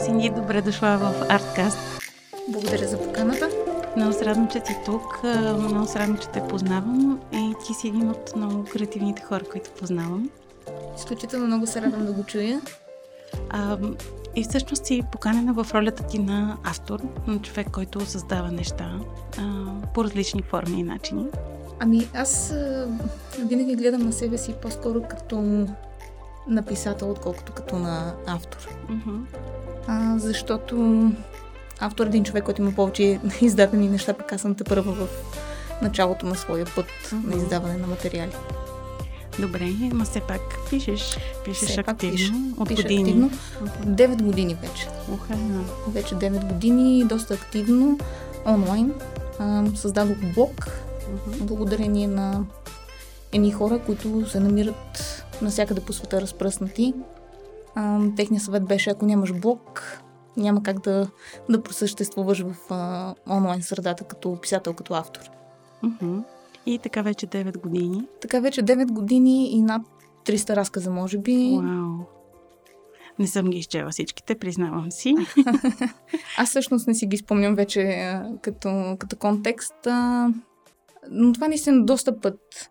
Синди, добре дошла в Арткаст. Благодаря за поканата. Много се радвам, че си тук. Много се радвам, че те познавам. И ти си един от много креативните хора, които познавам. Изключително много се радвам да го чуя. А, и всъщност си поканена в ролята ти на автор, на човек, който създава неща а, по различни форми и начини. Ами аз а, винаги гледам на себе си по-скоро като на писател, отколкото като на автор. Mm-hmm. А, защото автор е един човек, който има повече издадени неща, пък аз съм те първа в началото на своя път mm-hmm. на издаване на материали. Добре, но все пак пишеш, пишеш все активно, пиша, от пиша години. активно. 9 години вече. Уха, Вече 9 години, доста активно, онлайн. А, създадох блог, благодарение на едни хора, които се намират навсякъде по света разпръснати. А, техният съвет беше, ако нямаш блог, няма как да, да просъществуваш в а, онлайн средата като писател, като автор. Mm-hmm. И така вече 9 години. Така вече 9 години и над 300 разказа, може би. Вау! Не съм ги изчела всичките, признавам си. Аз всъщност не си ги спомням вече като, като контекст. Но това наистина доста път.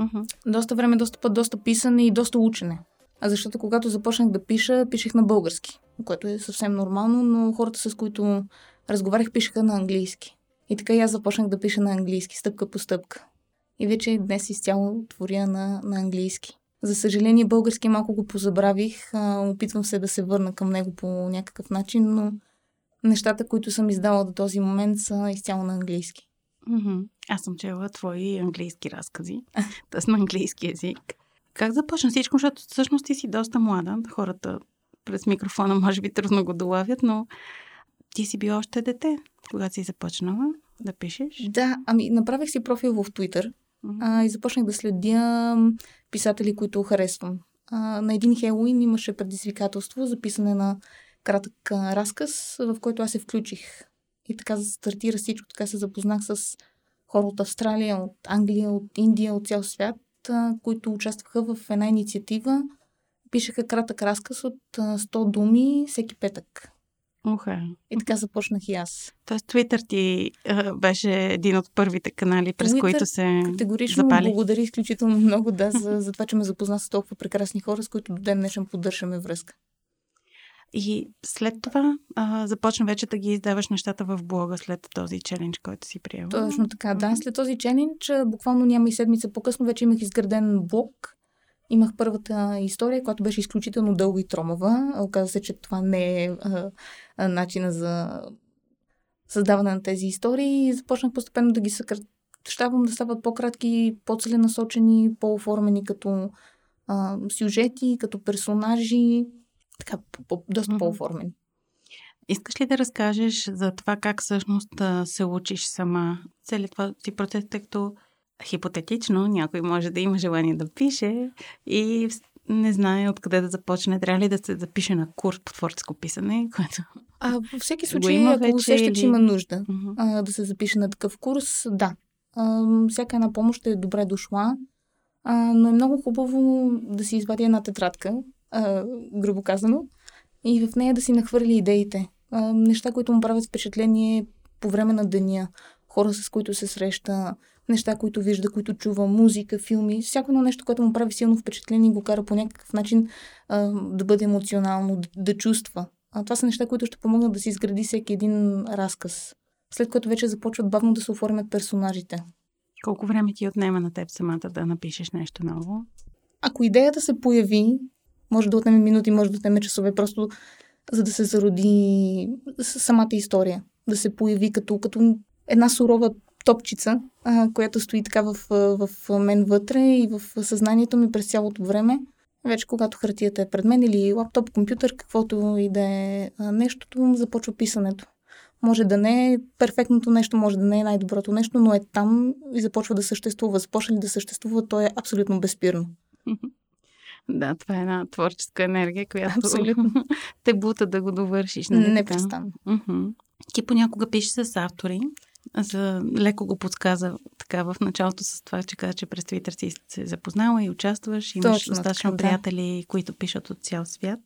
Mm-hmm. Доста време, доста път, доста писане и доста учене. А защото когато започнах да пиша, пишех на български, което е съвсем нормално, но хората с които разговарях пишеха на английски. И така и аз започнах да пиша на английски, стъпка по стъпка. И вече днес изцяло творя на, на английски. За съжаление, български малко го позабравих. А, опитвам се да се върна към него по някакъв начин, но нещата, които съм издала до този момент, са изцяло на английски. Mm-hmm. Аз съм чела твои английски разкази, т.е. на английски язик. Как започна всичко, защото всъщност ти си доста млада. Хората през микрофона може би трудно го долавят, но ти си била още дете, когато си започнала да пишеш. Да, ами направих си профил в Twitter а, и започнах да следя писатели, които харесвам. А, на един Хелуин имаше предизвикателство за писане на кратък а, разказ, в който аз се включих. И така стартира всичко. Така се запознах с хора от Австралия, от Англия, от Индия, от цял свят, които участваха в една инициатива. Пишеха кратък разказ от а, 100 думи всеки петък. Уха. И така започнах и аз. Тоест, Твитър ти а, беше един от първите канали, през Twitter които се Категорично запали. благодаря изключително много да, за, за това, че ме запозна с толкова прекрасни хора, с които до ден днешен поддържаме връзка. И след това а, започна вече да ги издаваш нещата в блога след този челендж, който си приела. Точно така, да. След този челендж, буквално няма и седмица по-късно, вече имах изграден блог. Имах първата история, която беше изключително дълга и тромава. Оказа се, че това не е а, а, начина за създаване на тези истории и започнах постепенно да ги съкръщавам, да стават по-кратки, по-целенасочени, по-оформени като а, сюжети, като персонажи, така, доста Мгм. по-оформени. Искаш ли да разкажеш за това как всъщност се учиш сама? Целият това си процес, тъй като хипотетично някой може да има желание да пише и не знае откъде да започне. Трябва ли да се запише на курс по творческо писане, което... А във всеки случай, има ако вече усеща, или- че има нужда Мгм. а, да се запише на такъв курс, да. А, всяка една помощ е добре дошла, а, но е много хубаво да си извади една тетрадка, а, грубо казано, и в нея да си нахвърли идеите. А, неща, които му правят впечатление по време на деня, хора с които се среща, неща, които вижда, които чува, музика, филми, всяко едно нещо, което му прави силно впечатление и го кара по някакъв начин а, да бъде емоционално, да, да чувства. А, това са неща, които ще помогнат да се изгради всеки един разказ. След което вече започват бавно да се оформят персонажите. Колко време ти отнема на теб самата да напишеш нещо ново? Ако идеята се появи, може да отнеме минути, може да отнеме часове, просто за да се зароди самата история. Да се появи като, като една сурова топчица, а, която стои така в, в мен вътре и в съзнанието ми през цялото време. Вече когато хартията е пред мен или лаптоп, компютър, каквото и да е нещото, започва писането. Може да не е перфектното нещо, може да не е най-доброто нещо, но е там и започва да съществува. Започва ли да съществува, то е абсолютно безспирно. Да, това е една творческа енергия, която Абсолютно. те бута да го довършиш. Нали? Непрестанно. Мгм. Ти понякога пишеш с автори. За леко го подсказа така в началото с това, че каза, че през Twitter си се запознала и участваш. Имаш Точно достатъчно така, да. приятели, които пишат от цял свят.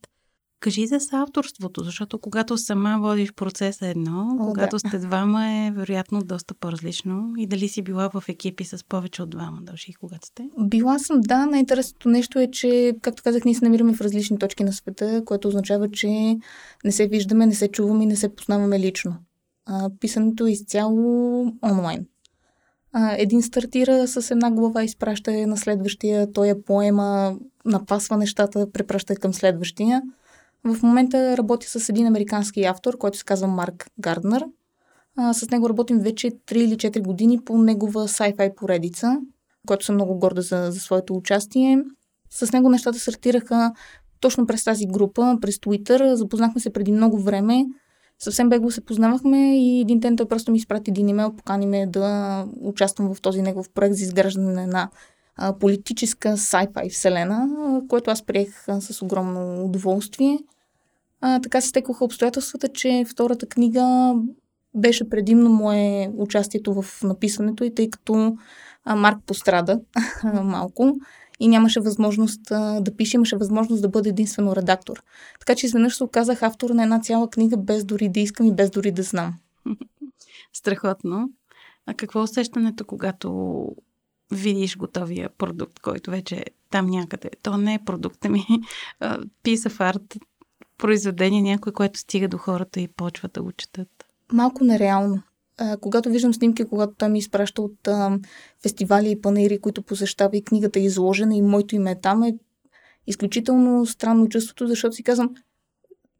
Кажи за авторството, защото когато сама водиш процеса едно, О, когато да. сте двама е вероятно доста по-различно. И дали си била в екипи с повече от двама души, когато сте? Била съм, да. Най-интересното нещо е, че, както казах, ние се намираме в различни точки на света, което означава, че не се виждаме, не се чуваме и не се познаваме лично. А, писането е изцяло онлайн. А, един стартира с една глава, изпраща на следващия, той я поема, напасва нещата, препраща към следващия. В момента работя с един американски автор, който се казва Марк Гарднер. С него работим вече 3 или 4 години по негова sci-fi поредица, който съм много горда за, за своето участие. С него нещата стартираха точно през тази група, през Twitter. Запознахме се преди много време. Съвсем бегло се познавахме и един ден той просто ми изпрати един имейл, покани ме да участвам в този негов проект за изграждане на една политическа sci-fi вселена, което аз приех с огромно удоволствие. Така се стекоха обстоятелствата, че втората книга беше предимно мое участието в написването и тъй като Марк пострада малко и нямаше възможност да пише, имаше възможност да бъде единствено редактор. Така че изведнъж се оказах автор на една цяла книга, без дори да искам и без дори да знам. Страхотно. А какво е усещането, когато видиш готовия продукт, който вече е там някъде? То не е продукта ми. Piece of art, произведение някой, което стига до хората и почва да го четат. Малко нереално. Когато виждам снимки, когато той ми изпраща от а, фестивали и панери, които посещава и книгата е изложена и моето име е там, е изключително странно чувството, защото си казвам,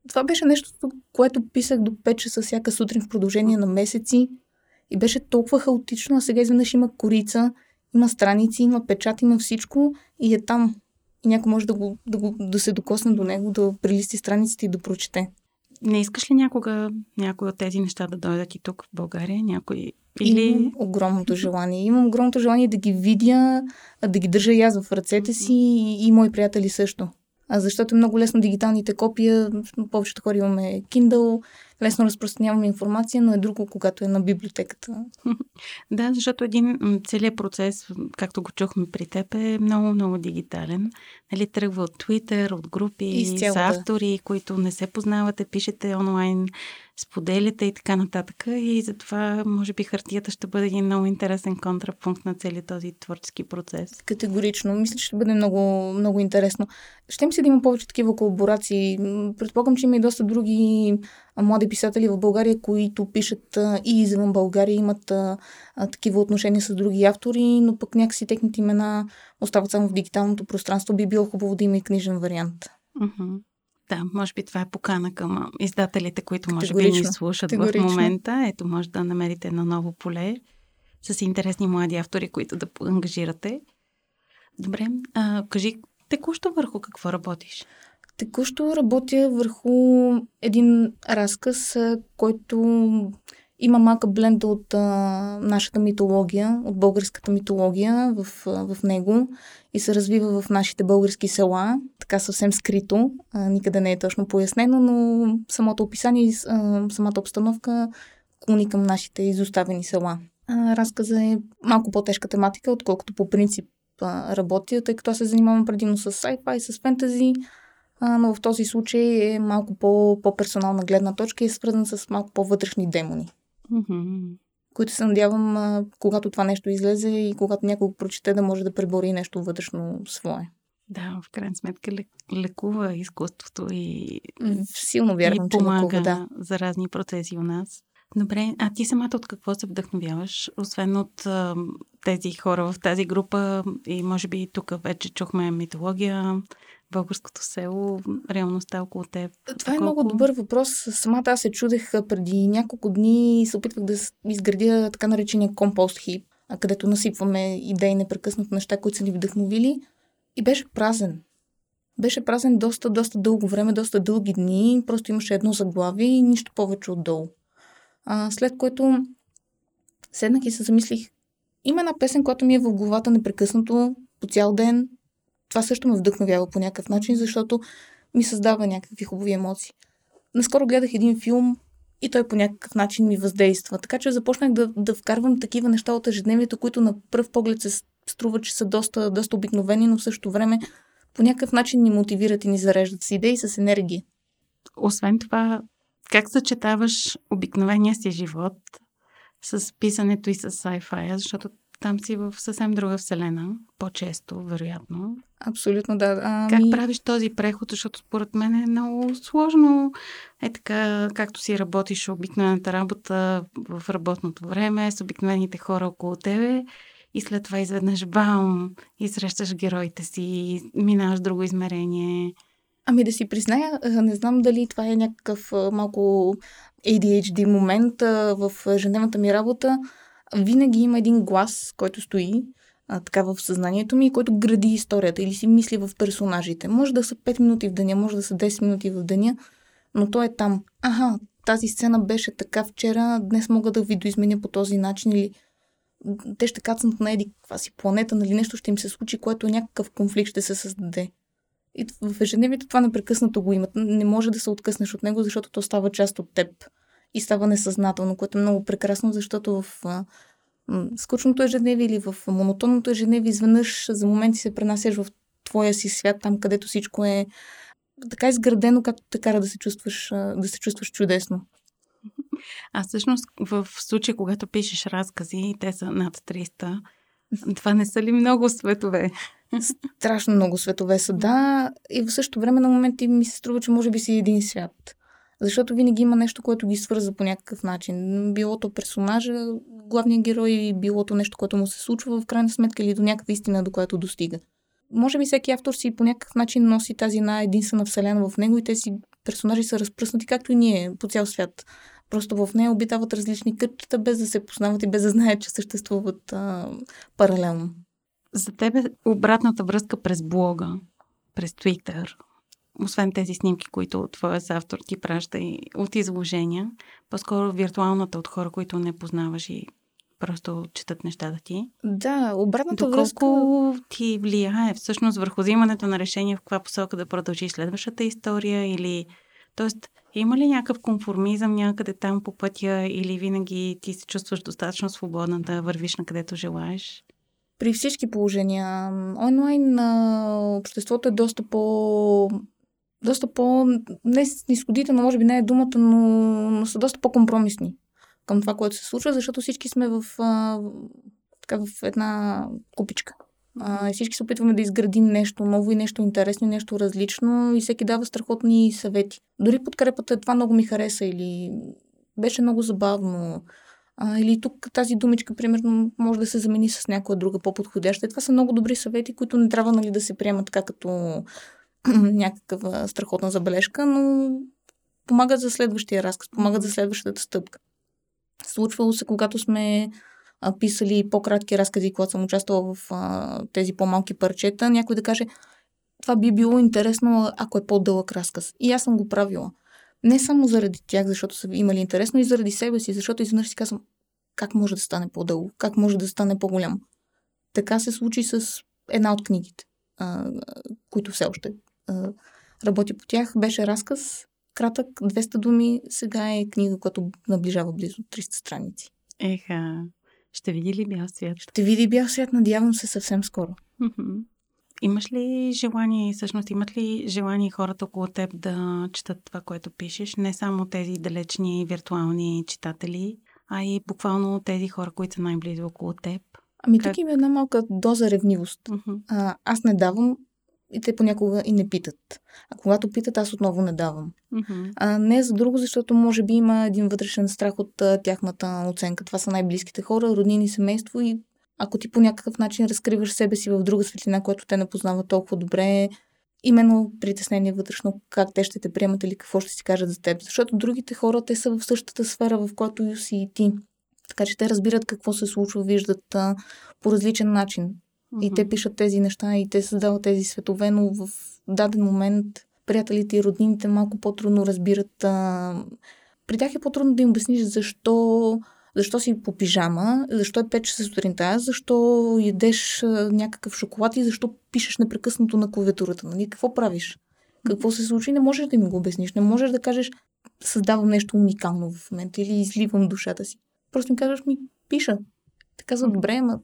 това беше нещо, което писах до 5 часа всяка сутрин в продължение на месеци и беше толкова хаотично, а сега изведнъж има корица, има страници, има печат, има всичко и е там. И някой може да, го, да, го, да се докосне до него, да прилисти страниците и да прочете. Не искаш ли някога някой от тези неща да дойдат и тук в България? Някой или... Имам огромното желание. Имам огромното желание да ги видя, да ги държа и аз в ръцете си и, и мои приятели също. А защото е много лесно дигиталните копия, повечето хора имаме Kindle, лесно разпространяваме информация, но е друго, когато е на библиотеката. Да, защото един целият процес, както го чухме при теб, е много, много дигитален. Нали, тръгва от Twitter, от групи, Изцяло, с автори, да. които не се познавате, пишете онлайн, споделяте и така нататък. И затова, може би, хартията ще бъде един много интересен контрапункт на целият този творчески процес. Категорично. Мисля, че ще бъде много, много интересно. Ще ми се да има повече такива колаборации. Предполагам, че има и доста други млади писатели в България, които пишат а, и извън България, имат а, а, такива отношения с други автори, но пък някакси техните имена остават само в дигиталното пространство. Би било хубаво да има и книжен вариант. Да, може би това е покана към издателите, които може би ни слушат в момента. Ето, може да намерите едно ново поле с интересни млади автори, които да ангажирате. Добре, а, кажи текущо върху какво работиш? Текущо работя върху един разказ, който има малка бленда от а, нашата митология, от българската митология в, в него и се развива в нашите български села, така съвсем скрито, а, никъде не е точно пояснено, но самото описание и самата обстановка клони към нашите изоставени села. А, разказа е малко по-тежка тематика, отколкото по принцип а, работя, тъй като аз се занимавам предимно с sci-fi, с фентази, а, но в този случай е малко по, по-персонална гледна точка и е свързан с малко по-вътрешни демони. Mm-hmm. Които се надявам, а, когато това нещо излезе и когато някой го прочете, да може да пребори нещо вътрешно свое. Да, в крайна сметка лекува изкуството и силно вярвам, и помага че лекува, да. за разни процеси у нас. Добре, а ти самата от какво се вдъхновяваш, освен от а, тези хора в тази група и може би тук вече чухме митология, българското село, реалността около теб? Това е много добър въпрос. Самата аз се чудех преди няколко дни и се опитвах да изградя така наречения компост хип, където насипваме идеи непрекъснато неща, които са ни вдъхновили. И беше празен. Беше празен доста, доста дълго време, доста дълги дни. Просто имаше едно заглавие и нищо повече отдолу. А, след което седнах и се замислих. Има една песен, която ми е в главата непрекъснато, по цял ден. Това също ме вдъхновява по някакъв начин, защото ми създава някакви хубави емоции. Наскоро гледах един филм и той по някакъв начин ми въздейства. Така че започнах да, да вкарвам такива неща от ежедневието, които на пръв поглед се струва, че са доста, доста обикновени, но в същото време по някакъв начин ни мотивират и ни зареждат с идеи, с енергия. освен това, как съчетаваш обикновения си живот с писането и с sci-fi, защото там си в съвсем друга вселена, по-често, вероятно. Абсолютно, да. Ами... Как правиш този преход, защото според мен е много сложно. Е така, както си работиш обикновената работа в работното време, с обикновените хора около тебе и след това изведнъж бам и срещаш героите си, минаваш друго измерение. Ами да си призная, не знам дали това е някакъв малко ADHD момент в ежедневната ми работа. Винаги има един глас, който стои а, така в съзнанието ми, който гради историята или си мисли в персонажите. Може да са 5 минути в деня, може да са 10 минути в деня, но той е там. Аха, тази сцена беше така вчера, днес мога да ви доизменя по този начин или те ще кацнат на еди каква си планета, нали нещо ще им се случи, което някакъв конфликт ще се създаде. И в ежедневието това непрекъснато го имат. Не може да се откъснеш от него, защото то става част от теб. И става несъзнателно, което е много прекрасно, защото в скучното ежедневие или в монотонното ежедневие изведнъж за моменти се пренасяш в твоя си свят, там където всичко е така изградено, както те кара да се чувстваш, да се чувстваш чудесно. А всъщност в случая, когато пишеш разкази, те са над 300, това не са ли много светове? Страшно много светове са, да. И в същото време на моменти ми се струва, че може би си един свят. Защото винаги има нещо, което ги свърза по някакъв начин. Билото персонажа, главният герой, билото нещо, което му се случва в крайна сметка или до някаква истина, до която достига. Може би всеки автор си по някакъв начин носи тази една единствена вселена в него и тези персонажи са разпръснати, както и ние, по цял свят. Просто в нея обитават различни кътчета, без да се познават и без да знаят, че съществуват а, паралелно. За тебе обратната връзка през блога, през Twitter, освен тези снимки, които твоя автор ти праща и от изложения, по-скоро виртуалната от хора, които не познаваш и просто четат нещата ти. Да, обратната Доколко връзка... ти влияе всъщност върху взимането на решение в каква посока да продължиш следващата история или... Тоест, има ли някакъв конформизъм някъде там по пътя или винаги ти се чувстваш достатъчно свободна да вървиш на където желаеш? При всички положения. Онлайн обществото е доста по доста по... Не снисходително, може би не е думата, но, но са доста по-компромисни към това, което се случва, защото всички сме в, а, така, в една купичка. А, всички се опитваме да изградим нещо ново и нещо интересно, и нещо различно и всеки дава страхотни съвети. Дори подкрепата това много ми хареса или беше много забавно. А, или тук тази думичка, примерно, може да се замени с някоя друга по-подходяща. И това са много добри съвети, които не трябва нали, да се приемат така като някаква страхотна забележка, но помагат за следващия разказ, помагат за следващата стъпка. Случвало се, когато сме писали по-кратки разкази, когато съм участвала в а, тези по-малки парчета, някой да каже, това би било интересно, ако е по-дълъг разказ. И аз съм го правила. Не само заради тях, защото са имали интересно, и заради себе си, защото изведнъж си казвам, как може да стане по-дълго, как може да стане по-голям. Така се случи с една от книгите, а, които все още работи по тях. Беше разказ, кратък, 200 думи. Сега е книга, която наближава близо 300 страници. Еха, ще види ли бял свят? Ще види бял свят, надявам се съвсем скоро. Имаш ли желание, всъщност имат ли желание хората около теб да четат това, което пишеш? Не само тези далечни виртуални читатели, а и буквално тези хора, които са най-близо около теб. Ами как... тук има една малка доза ревнивост. Uh-huh. А, аз не давам и те понякога и не питат. А когато питат, аз отново не давам. Mm-hmm. А, не за друго, защото може би има един вътрешен страх от а, тяхната оценка. Това са най-близките хора, роднини, семейство и ако ти по някакъв начин разкриваш себе си в друга светлина, която те не познават толкова добре, именно притеснение вътрешно как те ще те приемат или какво ще си кажат за теб. Защото другите хора, те са в същата сфера, в която си и ти. Така че те разбират какво се случва, виждат а, по различен начин. Mm-hmm. И те пишат тези неща и те създават тези светове, но в даден момент приятелите и роднините малко по-трудно разбират. А... При тях е по-трудно да им обясниш защо, защо си по пижама, защо е 5 часа сутринта, защо ядеш някакъв шоколад и защо пишеш непрекъснато на клавиатурата. Нали? Какво правиш? Какво се случи? Не можеш да им го обясниш. Не можеш да кажеш създавам нещо уникално в момента или изливам душата си. Просто ми казваш ми пиша. Те казват, добре, ама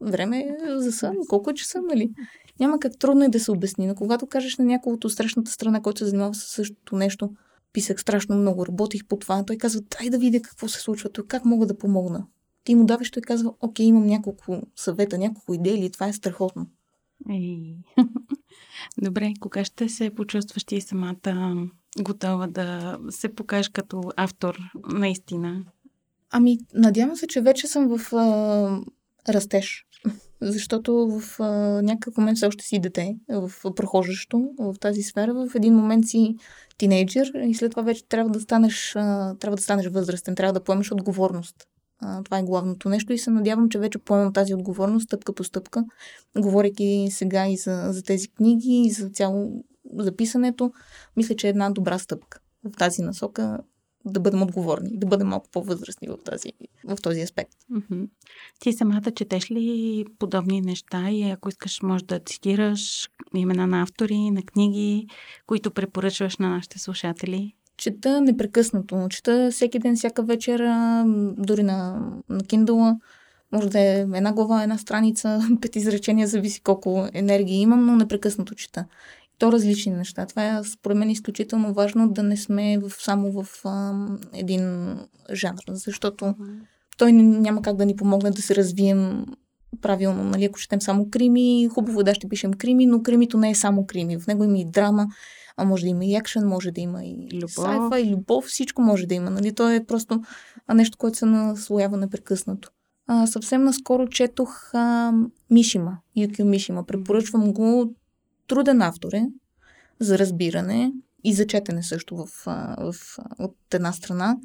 време е за сън. Колко е часа, нали? Няма как трудно е да се обясни. Но когато кажеш на някой от срещната страна, който се занимава с същото нещо, писах страшно много, работих по това. Той казва, дай да видя какво се случва, той как мога да помогна. Ти му даваш, той казва, окей, имам няколко съвета, няколко идеи или това е страхотно. Ей. Добре, кога ще се почувстваш ти самата готова да се покажеш като автор наистина? Ами, надявам се, че вече съм в а, растеж. Защото в а, някакъв момент все още си дете, в прохождащо в тази сфера. В един момент си тинейджър и след това вече трябва да станеш, а, трябва да станеш възрастен, трябва да поемеш отговорност. А, това е главното нещо и се надявам, че вече поемам тази отговорност стъпка по стъпка, говорейки сега и за, за тези книги, и за цяло записането. Мисля, че е една добра стъпка в тази насока да бъдем отговорни, да бъдем малко по-възрастни в, тази, в този аспект. Mm-hmm. Ти самата четеш ли подобни неща и ако искаш, може да цитираш имена на автори, на книги, които препоръчваш на нашите слушатели? Чета непрекъснато. Чета всеки ден, всяка вечер, дори на, на Kindle. Може да е една глава, една страница, пет изречения, зависи колко енергия имам, но непрекъснато чета то различни неща. Това е, според мен, изключително важно да не сме в, само в а, един жанр, защото mm-hmm. той няма как да ни помогне да се развием правилно. Нали? Ако четем само крими, хубаво е да ще пишем крими, но кримито не е само крими. В него има и драма, а може да има и екшен, може да има и любов. сайфа, и любов, всичко може да има. Нали? То е просто нещо, което се наслоява непрекъснато. А, съвсем наскоро четох а, Мишима, Юкио Мишима. Препоръчвам го труден автор е за разбиране и за четене също в, в, от една страна,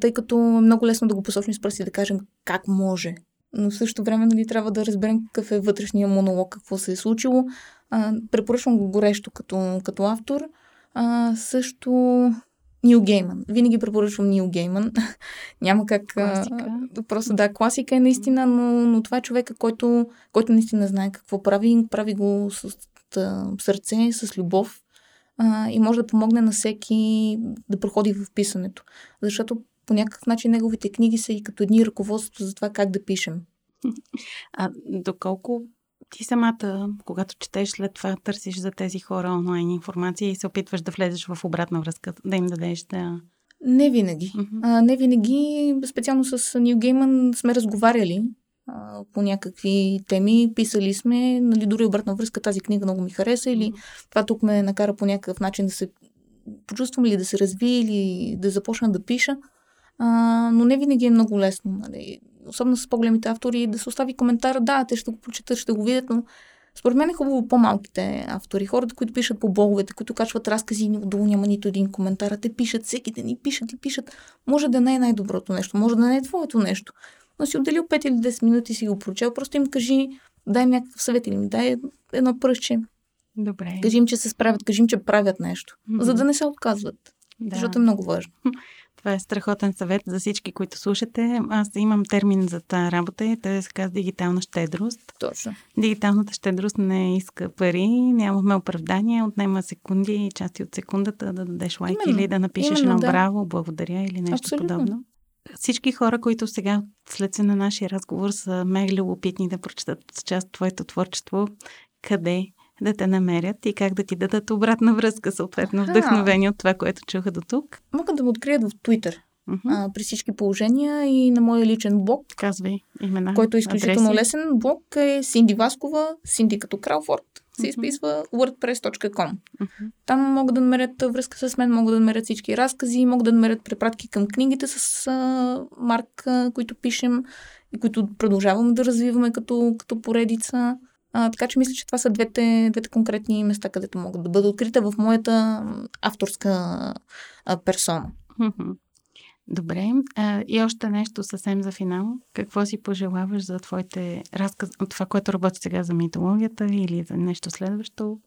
тъй като е много лесно да го посочим с пръсти да кажем как може. Но в същото време нали, трябва да разберем какъв е вътрешния монолог, какво се е случило. А, препоръчвам го горещо като, като автор. А, също Нил Гейман. Винаги препоръчвам Нил Гейман. Няма как. Класика. А, просто да, класика е наистина, но, но това е човека, който, който наистина знае какво прави. Прави го с а, сърце, с любов а, и може да помогне на всеки да проходи в писането. Защото по някакъв начин неговите книги са и като едни ръководства за това как да пишем. А доколко ти самата, когато четеш след това, търсиш за тези хора онлайн информация и се опитваш да влезеш в обратна връзка, да им дадеш да... Не винаги. Uh-huh. А, не винаги. Специално с Нил Гейман сме разговаряли а, по някакви теми. Писали сме, нали, дори обратна връзка, тази книга много ми хареса или това тук ме накара по някакъв начин да се почувствам или да се развия или да започна да пиша. А, но не винаги е много лесно. Нали. Особено с по-големите автори, да се остави коментар. Да, те ще го прочитат, ще го видят, но според мен е хубаво по-малките автори, хората, които пишат по блоговете, които качват разкази и отдолу няма нито един коментар, а те пишат всеки ден и пишат и пишат. Може да не е най-доброто нещо, може да не е твоето нещо, но си отделил 5 или 10 минути и си го прочел, просто им кажи, дай някакъв съвет или ми дай едно пръстче. Добре. Кажи им, че се справят, кажи им, че правят нещо, mm-hmm. за да не се отказват. Да. Защото е много важно. Това е страхотен съвет за всички, които слушате. Аз имам термин за тази работа и той се казва дигитална щедрост. Точно. Дигиталната щедрост не иска пари, нямаме оправдание, отнема секунди и части от секундата да дадеш лайк Именно. или да напишеш Именно, едно да. браво, благодаря или нещо Абсолютно. подобно всички хора, които сега след на нашия разговор са мега любопитни да прочитат част от твоето творчество, къде да те намерят и как да ти дадат обратна връзка, съответно вдъхновени от това, което чуха до тук? Могат да ме открият в Twitter. Uh-huh. А, при всички положения и на моя личен блог. Казвай имена. Който е изключително адреси. лесен. Блог е Синди Васкова, Синди като Кралфорд се изписва wordpress.com. Там могат да намерят връзка с мен, могат да намерят всички разкази, могат да намерят препратки към книгите с а, Марк, а, които пишем и които продължаваме да развиваме като, като поредица. А, така че мисля, че това са двете, двете конкретни места, където могат да бъдат открита в моята авторска а, персона. Добре. А, и още нещо съвсем за финал. Какво си пожелаваш за твоите разказ, това, което работи сега за митологията или за нещо следващо?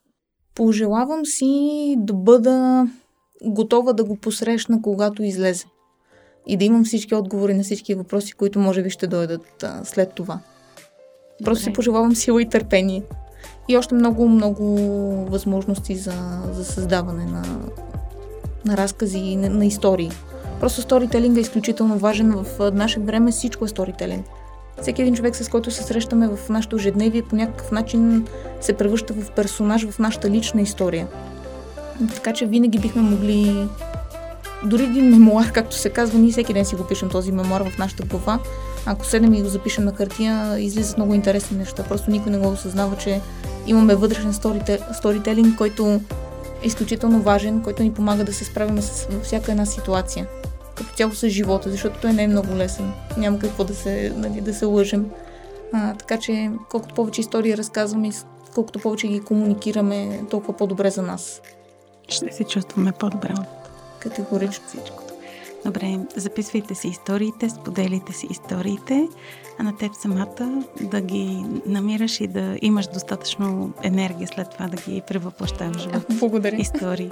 Пожелавам си да бъда готова да го посрещна, когато излезе. И да имам всички отговори на всички въпроси, които може би ще дойдат а, след това. Добре. Просто си пожелавам сила и търпение. И още много, много възможности за, за създаване на, на разкази и на, на истории. Просто сторителинг е изключително важен в наше време. Всичко е сторителинг. Всеки един човек, с който се срещаме в нашото ежедневие, по някакъв начин се превръща в персонаж в нашата лична история. Така че винаги бихме могли дори един мемуар, както се казва, ние всеки ден си го пишем този мемуар в нашата глава. Ако седнем и го запишем на хартия, излизат много интересни неща. Просто никой не го осъзнава, че имаме вътрешен сторителинг, който е изключително важен, който ни помага да се справим с всяка една ситуация. Като цяло с живота, защото той не е много лесен. Няма какво да се, нали, да се лъжем. А, така че колкото повече истории разказваме, колкото повече ги комуникираме, толкова по-добре за нас. Ще се чувстваме по-добре. Категорично всичко. Добре, записвайте си историите, споделите си историите, а на теб самата да ги намираш и да имаш достатъчно енергия след това да ги превъплащаваш в благодаря. истории.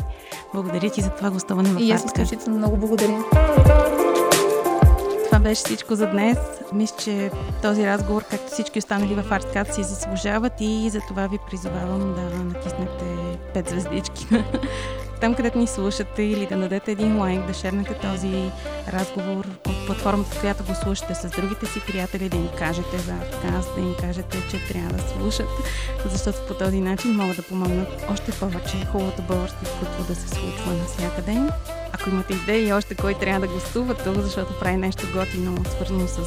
Благодаря ти за това гостуване в И аз изключително много благодаря. Това беше всичко за днес. Мисля, че този разговор, както всички останали в Артскат, си заслужават и за това ви призовавам да натиснете 5 звездички там, където ни слушате или да дадете един лайк, да шернете този разговор от платформата, която го слушате с другите си приятели, да им кажете за отказ, да им кажете, че трябва да слушат, защото по този начин могат да помогнат още повече хубавото българско изкуство да се случва навсякъде. Ако имате идеи още кой трябва да гостува тук, защото прави нещо готино, свързано с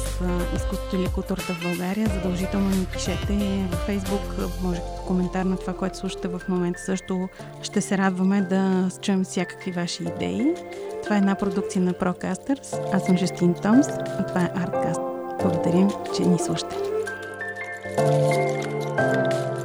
изкуството или културата в България, задължително ни пишете във Facebook, може коментар на това, което слушате в момента. Също ще се радваме да чуем всякакви ваши идеи. Това е една продукция на Procasters. Аз съм Жестин Томс, а това е Artcast. Благодарим, че ни слушате. thank you